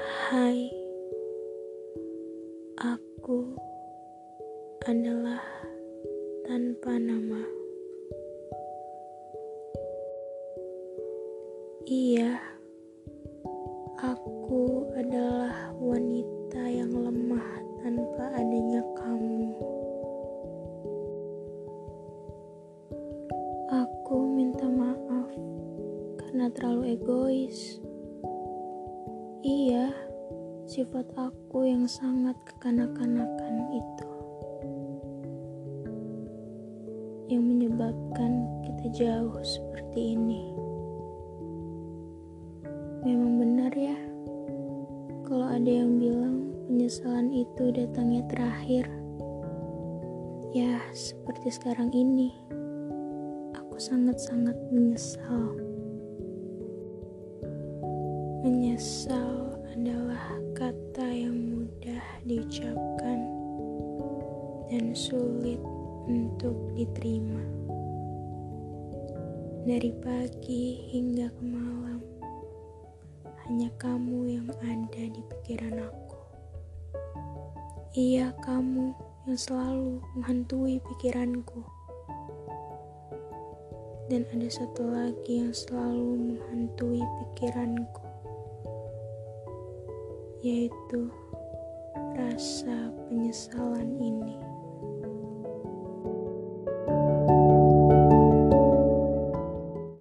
Hai, aku adalah tanpa nama. Iya, aku adalah wanita yang lemah tanpa adanya kamu. Aku minta maaf karena terlalu egois. Iya, sifat aku yang sangat kekanak-kanakan itu yang menyebabkan kita jauh seperti ini. Memang benar ya, kalau ada yang bilang penyesalan itu datangnya terakhir. Ya, seperti sekarang ini, aku sangat-sangat menyesal. Menyesal adalah kata yang mudah diucapkan dan sulit untuk diterima. Dari pagi hingga ke malam, hanya kamu yang ada di pikiran aku. Iya, kamu yang selalu menghantui pikiranku. Dan ada satu lagi yang selalu menghantui pikiranku yaitu rasa penyesalan ini.